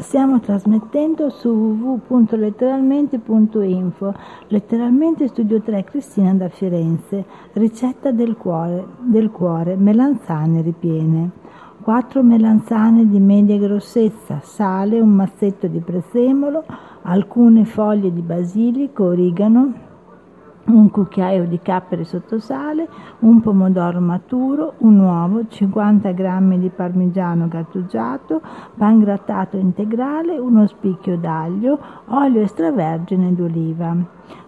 Stiamo trasmettendo su www.letteralmente.info, letteralmente Studio 3 Cristina da Firenze, ricetta del cuore, del cuore melanzane ripiene. 4 melanzane di media grossezza, sale, un mazzetto di prezzemolo, alcune foglie di basilico, origano, un cucchiaio di capperi sotto sale, un pomodoro maturo, un uovo, 50 g di parmigiano grattugiato, pan grattato integrale, uno spicchio d'aglio, olio extravergine d'oliva.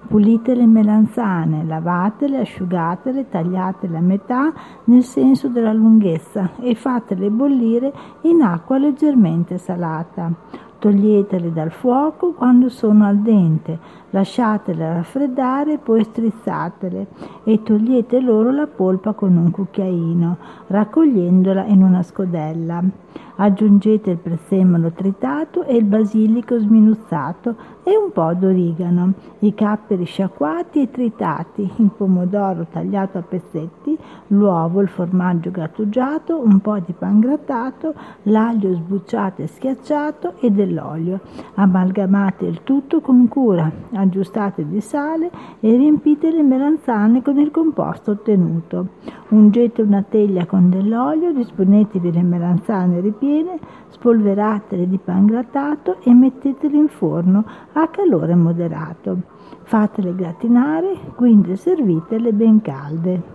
Pulite le melanzane, lavatele, asciugatele, tagliatele a metà nel senso della lunghezza e fatele bollire in acqua leggermente salata. Toglietele dal fuoco quando sono al dente, lasciatele raffreddare, poi strizzatele e togliete loro la polpa con un cucchiaino, raccogliendola in una scodella. Aggiungete il prezzemolo tritato e il basilico sminuzzato e un po' d'origano, i capperi sciacquati e tritati, il pomodoro tagliato a pezzetti, l'uovo, il formaggio grattugiato, un po' di pan grattato, l'aglio sbucciato e schiacciato e dell'olio. Amalgamate il tutto con cura, aggiustate di sale e riempite le melanzane con il composto ottenuto. Ungete una teglia con dell'olio, disponetevi le melanzane ripiene, spolveratele di pan grattato e mettetele in forno a calore moderato. Fatele gratinare, quindi servitele ben calde.